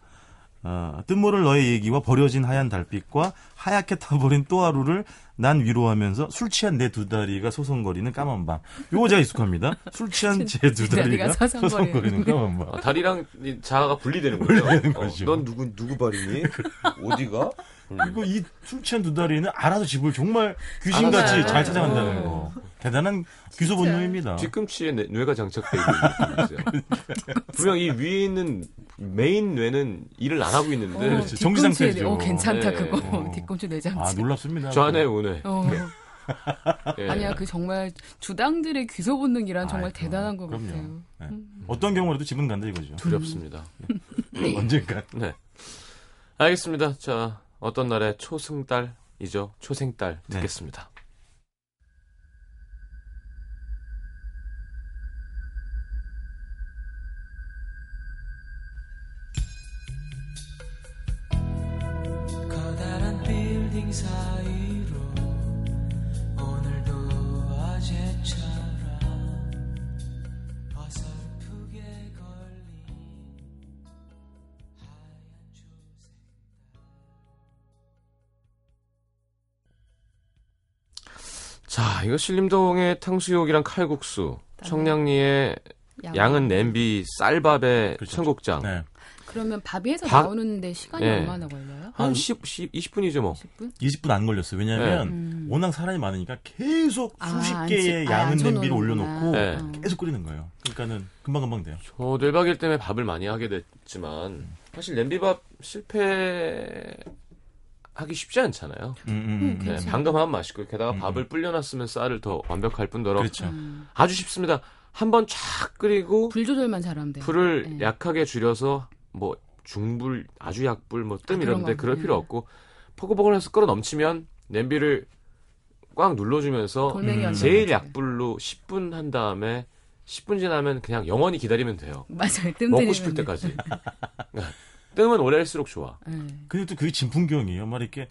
아, 뜻모를 너의 얘기와 버려진 하얀 달빛과 하얗게 타버린 또 하루를 난 위로하면서 술 취한 내 두 다리가 소송거리는 까만 밤. 요거 제가 익숙합니다. 술 취한 제 두 다리가 소송거리는 까만 밤. 아, 다리랑 이 자아가 분리되는 거죠 분리되는 어, 거죠. 넌 누구 누구 발이니 어디가 그리고 이 술 취한 두 다리는 알아서 집을 정말 귀신같이. 잘 찾아간다는 어. 거. 대단한 귀소 본능입니다. 뒤꿈치에 뇌- 뇌가 장착돼 있는. 분명 이 위에 있는 메인 뇌는 일을 안 하고 있는데 어, 그렇죠. 정지 상태죠. 어, 괜찮다 네. 그거. 어. 뒤꿈치 내장치. 아, 놀랍습니다. 저 안에 오네. 어. 예. 아니야 그 정말 주당들의 귀소 본능이란 정말 아이고, 대단한 것 그럼요. 같아요. 네. 어떤 경우라도 집은 간다 이거죠. 두렵습니다. 언젠가. 네. 알겠습니다. 자, 어떤 날의 초승달이죠. 초생달 네. 듣겠습니다. 사이로 오늘도 어제처럼 어설프게 걸린 하얀 초색 자, 이거 신림동의 탕수육이랑 칼국수, 청량리의 양은 냄비 쌀밥의 그렇죠. 청국장. 네. 그러면 밥이 해서 밥- 나오는데 시간이 예. 얼마나 걸려요? 한 10, 20분이죠, 뭐. 10분? 20분 안 걸렸어요. 왜냐하면 음. 워낙 사람이 많으니까 계속 아, 수십 안 개의 치- 아, 양은 안 냄비를. 올려놓고 네. 어. 계속 끓이는 거예요. 그러니까는 금방금방 돼요. 저 1박 2일 때문에 밥을 많이 하게 됐지만, 사실 냄비밥 실패 하기 쉽지 않잖아요. 음, 음, 음. 음, 네. 방금 하면 맛있고, 게다가 음, 밥을 불려놨으면 쌀을 더 완벽할 뿐더러 그렇죠. 음. 아주 쉽습니다. 한번 쫙 끓이고, 불 조절만 잘하면 돼요. 불을 네. 약하게 줄여서 뭐 중불 아주 약불 뭐뜸 아, 이런데. 그럴 필요 네. 없고 포글포글 해서 끓어 넘치면 냄비를 꽉 눌러주면서 음. 제일. 약불로 10분 한 다음에 10분 지나면 그냥 영원히 기다리면 돼요. 맞아요. 뜸 먹고 싶을. 때까지. 네. 뜸은 오래 할수록 좋아. 네. 근데 또 그게 진풍경이에요. 막 이렇게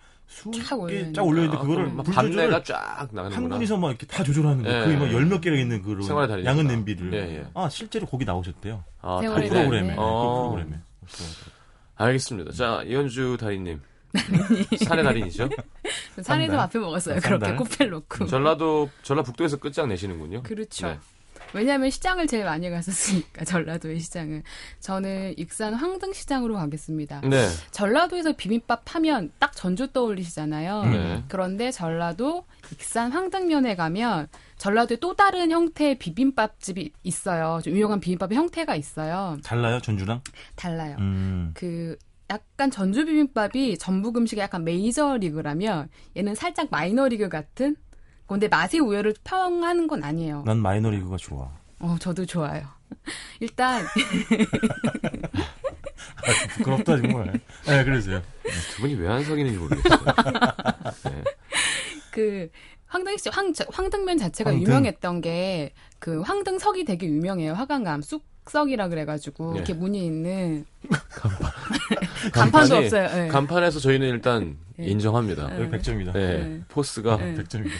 쫙 올려있는데 아, 그거를 그럼 막불 밥내가 조절을 쫙한 나가는구나. 분이서 막 이렇게 다 조절하는 거예요. 예. 그게 막 열몇 개가 있는 그런. 양은 냄비를. 예, 예. 아 실제로 거기 나오셨대요. 아, 달인의- 프로그램에. 네. 그 어. 프로그램에. 알겠습니다. 자, 이현주 달인님. 산의 달인이죠? 산에서? 밥을 먹었어요. 그렇게 코펠 놓고. 전라도, 전라북도에서 끝장 내시는군요. 그렇죠. 네. 왜냐하면 시장을 제일 많이 갔었으니까 전라도의 시장을. 저는 익산 황등시장으로 가겠습니다. 네. 전라도에서 비빔밥 하면 딱 전주 떠올리시잖아요. 네. 그런데 전라도 익산 황등면에 가면 전라도에 또 다른 형태의 비빔밥집이 있어요. 좀 유명한 비빔밥의 형태가 있어요. 달라요 전주랑? 달라요. 음. 그 약간 전주 비빔밥이 전북 음식의 약간 메이저 리그라면 얘는 살짝 마이너 리그 같은 근데 맛의 우열을 평하는 건 아니에요. 난 마이너리그가 좋아. 어, 저도 좋아요. 일단 부끄럽다 정말. 네, 그러세요. 두 분이 왜 안 사귀는지 모르겠어요. 네. 그 황등시 황 황등면 자체가 황등. 유명했던 게 그 황등석이 되게 유명해요. 화강암 쑥석이라 그래가지고 네. 이렇게 무늬 있는 간판도 간판이- 없어요. 네. 간판에서 저희는 일단 네. 인정합니다. 여기 100점이다. 네. 네. 포스가 네. 100점이다.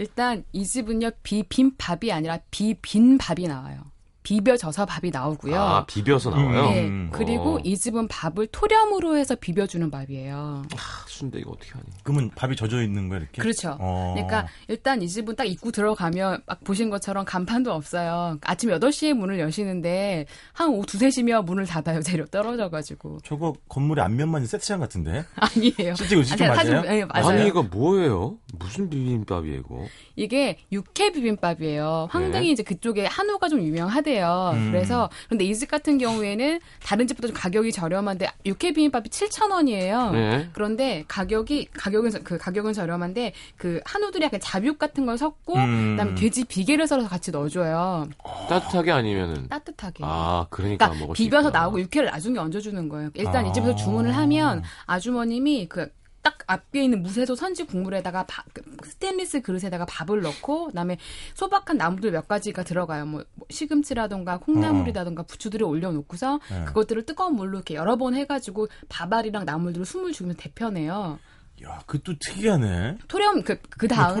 일단 이 집은요 비빔밥이 아니라 비빈밥이 나와요. 비벼져서 밥이 나오고요. 아, 비벼서 나와요? 네. 음. 그리고 어. 이 집은 밥을 토렴으로 해서 비벼주는 밥이에요. 아, 순대 이거 어떻게 하니? 그러면 밥이 젖어 있는 거야 이렇게? 그렇죠. 어. 그러니까 일단 이 집은 딱 입구 들어가면 막 보신 것처럼 간판도 없어요. 아침 8시에 문을 여시는데 한 오후 2, 3시면 문을 닫아요. 재료 떨어져가지고. 저거 건물의 앞면만 시장 같은데? 아니에요. 실제 아, 사실- 맞아요? 네, 맞아요. 아니, 이거 뭐예요? 무슨 비빔밥이에요, 이거? 이게 육회 비빔밥이에요. 황등이 네. 이제 그쪽에 한우가 좀 유명하대요. 음. 그래서 근데 이집 같은 경우에는 다른 집보다 좀 가격이 저렴한데 육회 비빔밥이 7,000원이에요. 네. 그런데 가격이 가격은 저- 그 가격은 저렴한데 그 한우들이 약간 잡육 같은 걸 섞고 음. 그다음에 돼지 비계를 썰어서 같이 넣어줘요. 따뜻하게 아니면은. 따뜻하게. 아, 그러니까, 그러니까 비벼서 있구나. 나오고 육회를 나중에 얹어주는 거예요. 일단 아. 이 집에서 주문을 하면 아주머님이 그 딱 앞에 있는 무쇠소 선지 국물에다가 밥- 그 스테인리스 그릇에다가 밥을 넣고 그다음에 소박한 나무들 몇 가지가 들어가요. 뭐, 뭐 시금치라던가 콩나물이라던가 부추들을 올려놓고서 네. 그것들을 뜨거운 물로 이렇게 여러 번 해가지고 밥알이랑 나물들을 숨을 죽이면 데펴내요. 야, 그것도 특이하네. 토렴 그, 그 다음에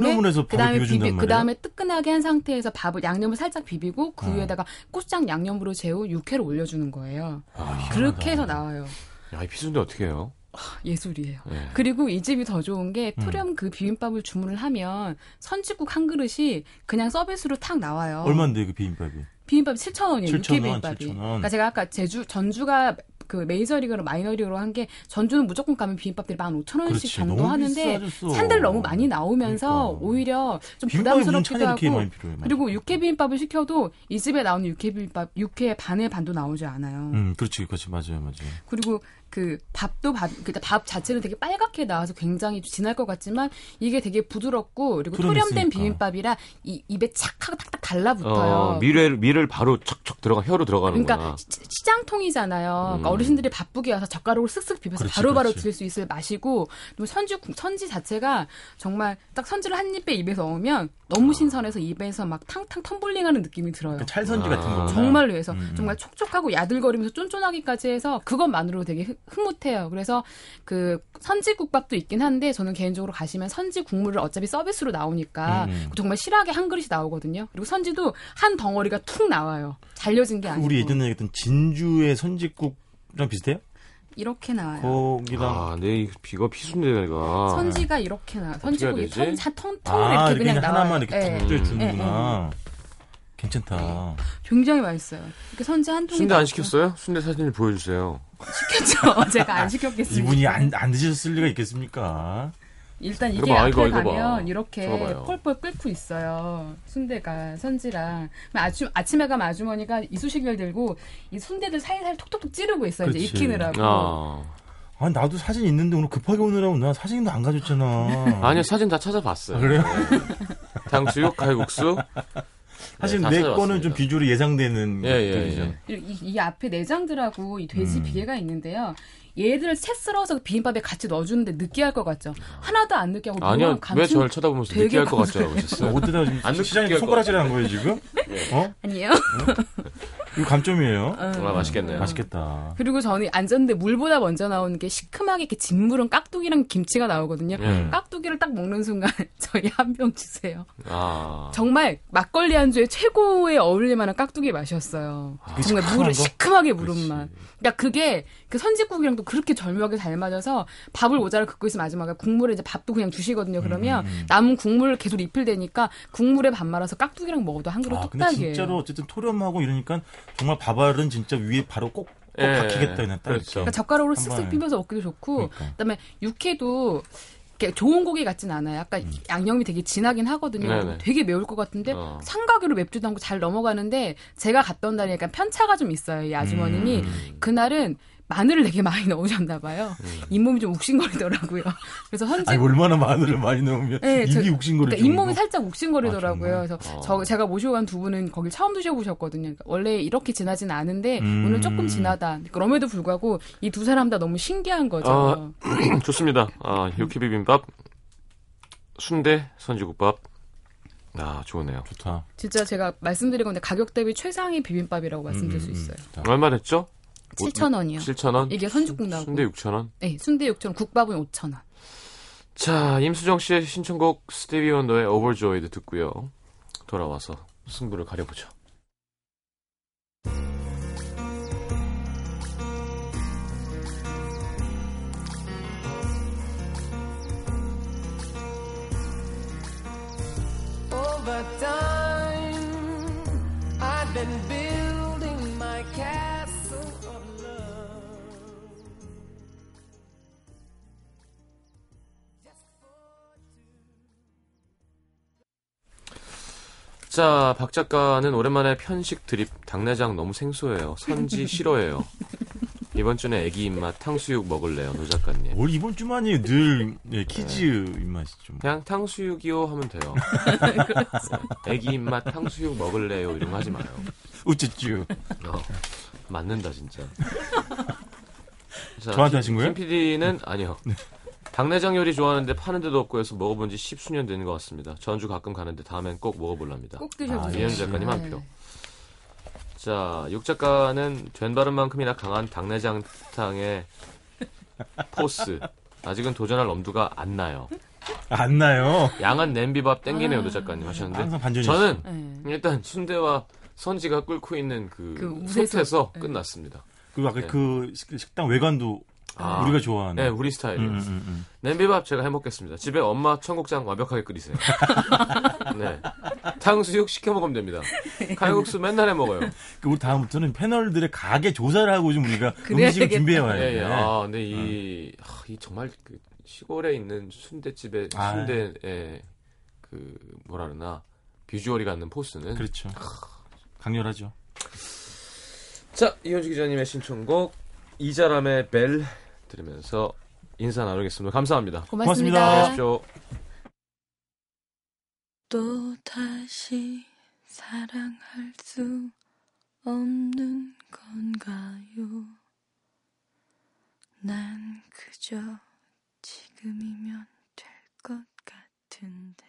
그 다음에 비벼준단 비비, 말이야? 그다음에 뜨끈하게 한 상태에서 밥을 양념을 살짝 비비고 그 어. 위에다가 고추장 양념으로 재운 육회를 올려주는 거예요. 아, 그렇게 해서 나와요. 야, 이 피순대 어떻게 해요? 예술이에요. 네. 그리고 이 집이 더 좋은 게 음. 토렴 그 비빔밥을 주문을 하면 선지국 한 그릇이 그냥 서비스로 탁 나와요. 얼마인데 그 비빔밥이? 비빔밥 7,000원이에요. 7,000원, 육회 비빔밥이. 7,000원. 그러니까 제가 아까 제주 전주가 그 메이저리그로 마이너리그로 한 게 전주는 무조건 가면 비빔밥들이 15,000원씩 그렇지, 정도 너무 하는데 비싸졌어. 산들 너무 많이 나오면서 그러니까. 오히려 좀 부담스럽기도 하고 필요해. 그리고 육회 비빔밥을 시켜도 이 집에 나오는 육회 비빔밥 육회 반의 반도 나오지 않아요. 음, 그렇지, 그렇지, 맞아요, 맞아요. 그리고 그 밥도 밥, 그밥 자체는 되게 빨갛게 나와서 굉장히 진할 것 같지만 이게 되게 부드럽고 그리고. 토렴된 비빔밥이라 이 입에 착 하고 딱딱 달라붙어요. 어, 밀을, 밀을 바로 척척 들어가, 혀로 들어가는구나. 그러니까 시- 시장통이잖아요. 그러니까 음. 어르신들이 바쁘게 와서 젓가락으로 쓱쓱 비벼서 바로바로. 드실 수 있을 맛이고 또 선지 선지 자체가 정말 딱 선지를 한 입에 입에서 넣으면 너무 신선해서 입에서 막 탕탕 텀블링하는 느낌이 들어요. 그러니까 찰선지 아. 같은 거. 정말로 해서 음, 음. 정말 촉촉하고 야들거리면서 쫀쫀하기까지 해서 그것만으로 되게 흐- 흐뭇해요. 그래서 그 선지 국밥도 있긴 한데 저는 개인적으로 가시면 선지 국물을 어차피 서비스로 나오니까 음, 음. 정말 실하게 한 그릇이 나오거든요. 그리고 선지도 한 덩어리가 툭 나와요. 잘려진 게 아니고. 우리 예전에 얘기했던 진주의 선지국이랑 비슷해요? 이렇게 나와요. 거기다 아, 내 비거 피순대가. 선지가 이렇게 나와. 선지국이 되지? 통, 사- 통, 통으로 아, 이렇게 이렇게 그냥 그냥. 하나만 이렇게 예. 탁 주는구나. 괜찮다. 굉장히 맛있어요. 이렇게 선지 한 통이 순대 안 시켰어요? 순대 사진을 보여주세요. 시켰죠. 제가 안 시켰겠습니다. 이분이 안, 안 드셨을 리가 있겠습니까? 일단 이게 봐, 앞에 이거, 이거 봐. 가면 이렇게. 펄펄 끓고 있어요. 순대가 선지랑 아침 아침에 가면 아주머니가 이쑤시개를 들고 이 순대들 사이사이 톡톡톡 찌르고 있어요. 이제 그치. 익히느라고. 아. 아, 나도 사진 있는데 오늘 급하게 오느라고 나 사진도 안 가졌잖아. 아니요, 사진 다 찾아봤어요. 아, 그래요? 네. 탕수육, 칼국수. 사실 네, 찾아봤습니다. 거는 좀 비주얼이 예상되는 예, 예, 것들이죠. 예. 이, 이 앞에 내장들하고 이 돼지 음. 비계가 있는데요. 얘들을 채 썰어서 비빔밥에 같이 넣어주는데 느끼할 것 같죠? 하나도 안 느끼하고 아니요, 왜 저를 쳐다보면서 느끼할 것 같죠? 어? 어디다 안 지금 시장에 느끼게 손가락질하는 거예요 지금? 어? 아니에요? 이거 감점이에요. 정말 맛있겠네요. 맛있겠다. 그리고 저는 앉았는데 물보다 먼저 나오는 게 시큼하게 이렇게 진물은 깍두기랑 김치가 나오거든요. 예. 깍두기를 딱 먹는 순간 저희 한 병 주세요. 아. 정말 막걸리 안주에 최고의 어울릴 만한 깍두기 맛이었어요. 정말 시큼한 물을 거? 시큼하게 그렇지. 맛. 그러니까 그게 그 선지국이랑도 그렇게 절묘하게 잘 맞아서 밥을 모자를 긋고 있으면 아줌마가 국물에 이제 밥도 그냥 주시거든요. 그러면 음, 남은 국물을 계속 리필되니까 국물에 밥 말아서 깍두기랑 먹어도 한 그릇 아, 뚝딱이에요. 진짜로 어쨌든 토렴하고 이러니까 정말 밥알은 진짜 위에 바로 꼭, 꼭 예, 박히겠다 그냥 딱 그렇죠. 그러니까 젓가락으로 쓱쓱 번에. 비벼서 먹기도 좋고 그러니까. 그다음에 육회도 좋은 고기 같진 않아요. 약간 음. 양념이 되게 진하긴 하거든요. 네네. 되게 매울 것 같은데 어. 삼각으로 맵지도 않고 잘 넘어가는데 제가 갔던 날이 약간 편차가 좀 있어요. 이 아주머님이 음. 그날은 마늘을 되게 많이 넣으셨나 봐요. 음. 잇몸이 좀 욱신거리더라고요. 그래서 현지 아니 얼마나 마늘을 많이 넣으면 네, 저- 입이 욱신거릴 그러니까 잇몸이? 살짝 욱신거리더라고요. 아, 그래서 어. 저 제가 모시고 간 두 분은 거길 처음 드셔보셨거든요. 그러니까 원래 이렇게 진하진 않은데 음. 오늘 조금 진하다. 그럼에도 불구하고 이 두 사람 다 너무 신기한 거죠. 아, 좋습니다. 아, 육회 비빔밥, 순대, 선지국밥. 아, 좋으네요. 좋다. 진짜 제가 말씀드린 건데 가격 대비 최상의 비빔밥이라고 말씀드릴 수 음, 음, 있어요. 자, 얼마 됐죠? 7,000원이요. 7,000원? 이게 선죽국 나오고. 순대 6,000원? 네, 순대 6,000원, 국밥은 5,000원. 자, 임수정 씨의 신청곡 스티비 원더의 오버조이드 듣고요. 돌아와서 승부를 가려보죠. 자, 박 작가는 오랜만에 편식 드립 당내장 너무 생소해요. 선지 싫어해요. 이번 주는 애기 입맛 탕수육 먹을래요, 노 작가님. 뭘 이번 주만이 늘 예, kids 입맛이 좀. 그냥 탕수육이요 하면 돼요. 애기 입맛 탕수육 먹을래요 이런 거 하지 마요. 우쭈쭈. 어, 맞는다 진짜. 자, 저한테 하신 거예요? 네. 김 PD는 아니요. 당내장 요리 좋아하는데 파는 데도 없고 해서 먹어본 지 십수년 되는 것 같습니다. 전주 가끔 가는데 다음엔 꼭 먹어볼랍니다. 꼭 아, 드셔보세요. 이현 작가님 한 네. 표. 자, 육 작가는 된 발음만큼이나 강한 당내장탕의 force. 아직은 도전할 엄두가 안 나요. 안 나요. 양한 냄비밥 땡기네요, 아. 노 작가님 하셨는데. 저는 네. 일단 순대와 선지가 끓고 있는 그, 그 우세서. 솥에서 네. 끝났습니다. 그 아까 네. 그 식- 식당 외관도 아. 우리가 좋아하는. 네, 우리 스타일이에요. 음, 음, 음. 냄비밥 제가 해 먹겠습니다. 집에 엄마 청국장 완벽하게 끓이세요. 네. 탕수육 시켜 먹으면 됩니다. 칼국수 맨날 해 먹어요. 그 우리 다음부터는 패널들의 가게 조사를 하고 좀 우리가 음식을. 준비해 와야 예, 돼. 예. 아, 근데 이, 아, 이 정말 그 시골에 있는 순대집의 아. 순대의 그 뭐라 그러나 비주얼이 갖는 포스는 그렇죠. 강렬하죠. 자, 이현주 기자님의 신청곡 이자람의 벨 들으면서 인사 나누겠습니다. 감사합니다. 고맙습니다. 안녕하십시오. 또 다시 사랑할 수 없는 건가요? 난 그저 지금이면 될 것 같은데